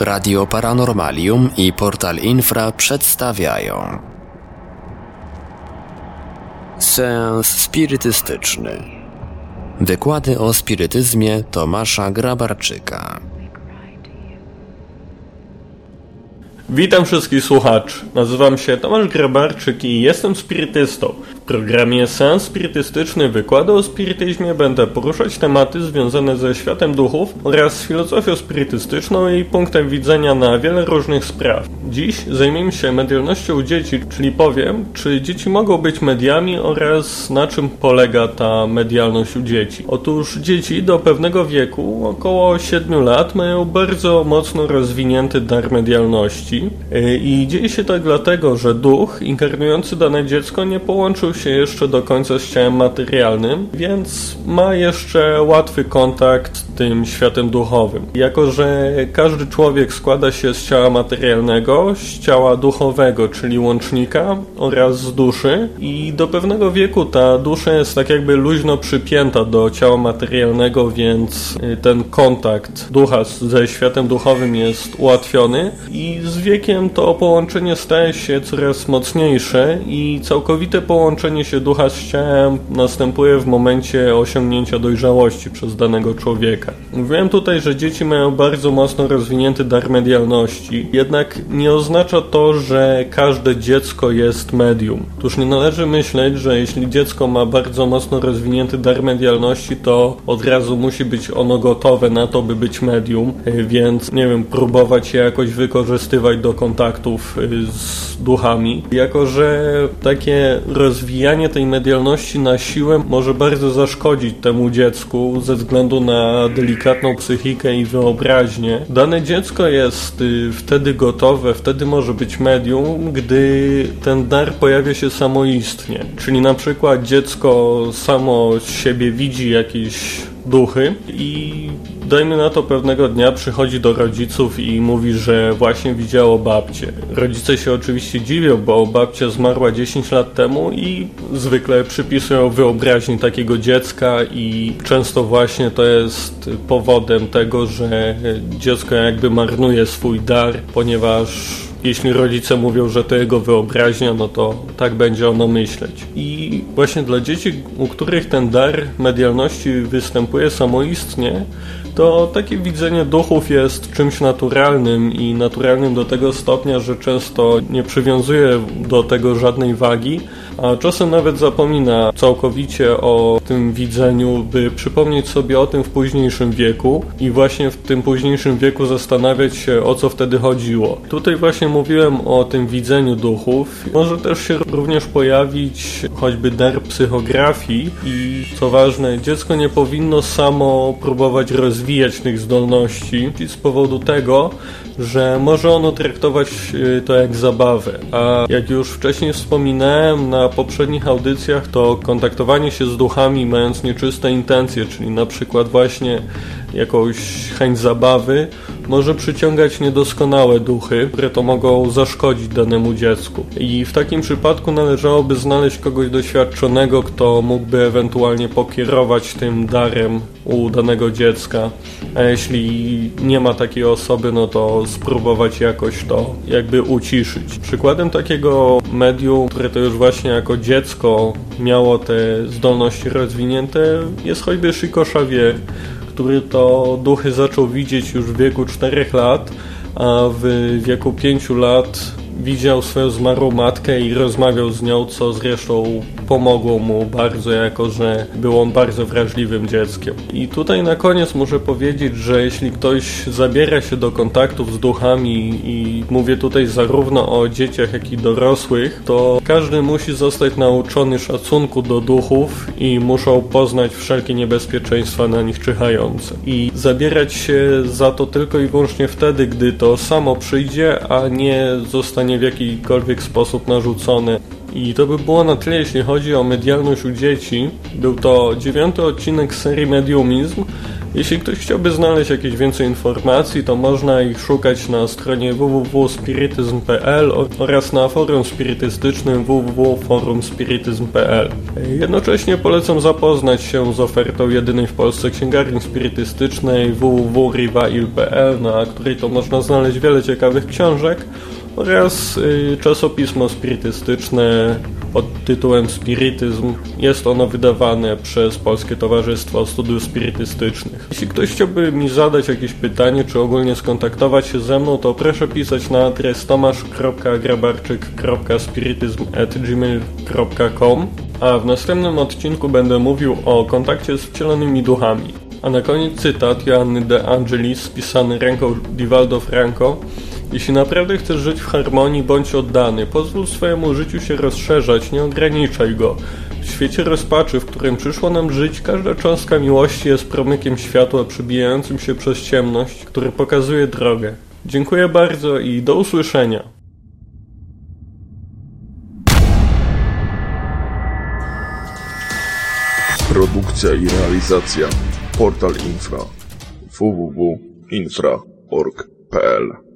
Radio Paranormalium i Portal Infra przedstawiają Seans spirytystyczny Wykłady o spirytyzmie Tomasza Grabarczyka Witam wszystkich słuchaczy. Nazywam się Tomasz Grabarczyk i jestem spirytystą. Programie Sens Spirytystyczny Wykłady o spirytyzmie będę poruszać tematy związane ze światem duchów oraz filozofią spirytystyczną i punktem widzenia na wiele różnych spraw. Dziś zajmiemy się medialnością dzieci, czyli powiem, czy dzieci mogą być mediami oraz na czym polega ta medialność u dzieci. Otóż dzieci do pewnego wieku, około 7 lat, mają bardzo mocno rozwinięty dar medialności i dzieje się tak dlatego, że duch inkarnujący dane dziecko nie połączył jeszcze do końca z ciałem materialnym, więc ma jeszcze łatwy kontakt z tym światem duchowym. Jako, że każdy człowiek składa się z ciała materialnego, z ciała duchowego, czyli łącznika oraz z duszy i do pewnego wieku ta dusza jest tak jakby luźno przypięta do ciała materialnego, więc ten kontakt ducha ze światem duchowym jest ułatwiony i z wiekiem to połączenie staje się coraz mocniejsze i całkowite połączenie się ducha z ciałem następuje w momencie osiągnięcia dojrzałości przez danego człowieka. Mówiłem tutaj, że dzieci mają bardzo mocno rozwinięty dar medialności, jednak nie oznacza to, że każde dziecko jest medium. Otóż nie należy myśleć, że jeśli dziecko ma bardzo mocno rozwinięty dar medialności, to od razu musi być ono gotowe na to, by być medium, więc nie wiem, próbować je jakoś wykorzystywać do kontaktów z duchami, jako że takie rozwijanie tej medialności na siłę może bardzo zaszkodzić temu dziecku ze względu na delikatną psychikę i wyobraźnię. Dane dziecko jest wtedy gotowe, wtedy może być medium, gdy ten dar pojawia się samoistnie. Czyli na przykład dziecko samo siebie widzi jakieś duchy i dajmy na to pewnego dnia przychodzi do rodziców i mówi, że właśnie widziało babcię. Rodzice się oczywiście dziwią, bo babcia zmarła 10 lat temu i zwykle przypisują wyobraźni takiego dziecka i często właśnie to jest powodem tego, że dziecko jakby marnuje swój dar, ponieważ jeśli rodzice mówią, że to jego wyobraźnia, no to tak będzie ono myśleć. I właśnie dla dzieci, u których ten dar medialności występuje samoistnie, to takie widzenie duchów jest czymś naturalnym i naturalnym do tego stopnia, że często nie przywiązuje do tego żadnej wagi, a czasem nawet zapomina całkowicie o tym widzeniu, by przypomnieć sobie o tym w późniejszym wieku i właśnie w tym późniejszym wieku zastanawiać się o co wtedy chodziło. Tutaj właśnie mówiłem o tym widzeniu duchów. Może też się również pojawić choćby dar psychografii i co ważne, dziecko nie powinno samo próbować rozwijać tych zdolności z powodu tego, że może ono traktować to jak zabawę. A jak już wcześniej wspominałem na poprzednich audycjach, to kontaktowanie się z duchami mając nieczyste intencje, czyli na przykład właśnie jakąś chęć zabawy, może przyciągać niedoskonałe duchy, które to mogą zaszkodzić danemu dziecku. I w takim przypadku należałoby znaleźć kogoś doświadczonego, kto mógłby ewentualnie pokierować tym darem u danego dziecka. A jeśli nie ma takiej osoby, no to spróbować jakoś to jakby uciszyć. Przykładem takiego medium, które to już właśnie jako dziecko miało te zdolności rozwinięte, jest choćby Chico który to duchy zaczął widzieć już w wieku 4 lat, a w wieku 5 lat widział swoją zmarłą matkę i rozmawiał z nią, co zresztą pomogło mu bardzo, jako że był on bardzo wrażliwym dzieckiem. I tutaj na koniec muszę powiedzieć, że jeśli ktoś zabiera się do kontaktów z duchami i mówię tutaj zarówno o dzieciach, jak i dorosłych, to każdy musi zostać nauczony szacunku do duchów i muszą poznać wszelkie niebezpieczeństwa na nich czyhające. I zabierać się za to tylko i wyłącznie wtedy, gdy to samo przyjdzie, a nie zostanie w jakikolwiek sposób narzucone. I to by było na tyle, jeśli chodzi o medialność u dzieci. Był to dziewiąty odcinek serii Mediumizm Jeśli ktoś chciałby znaleźć jakieś więcej informacji, to można ich szukać na stronie www.spirityzm.pl oraz na forum spirytystycznym www.forumspirityzm.pl. Jednocześnie polecam zapoznać się z ofertą jedynej w Polsce księgarni spirytystycznej www.revail.pl, na której to można znaleźć wiele ciekawych książek oraz y, czasopismo spirytystyczne pod tytułem Spirytyzm. Jest ono wydawane przez Polskie Towarzystwo Studiów Spirytystycznych. Jeśli ktoś chciałby mi zadać jakieś pytanie, czy ogólnie skontaktować się ze mną, to proszę pisać na adres tomasz.grabarczyk.spirytyzm.gmail.com A w następnym odcinku będę mówił o kontakcie z wcielonymi duchami. A na koniec cytat Joanny de Angelis spisany ręką Divaldo Franco jeśli naprawdę chcesz żyć w harmonii, bądź oddany. Pozwól swojemu życiu się rozszerzać, nie ograniczaj go. W świecie rozpaczy, w którym przyszło nam żyć, każda cząstka miłości jest promykiem światła przebijającym się przez ciemność, który pokazuje drogę. Dziękuję bardzo i do usłyszenia. Produkcja i realizacja Portal Infra www.infra.org.pl